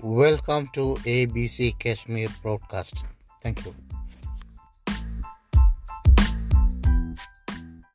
Welcome to ABC Kashmir broadcast. Thank you.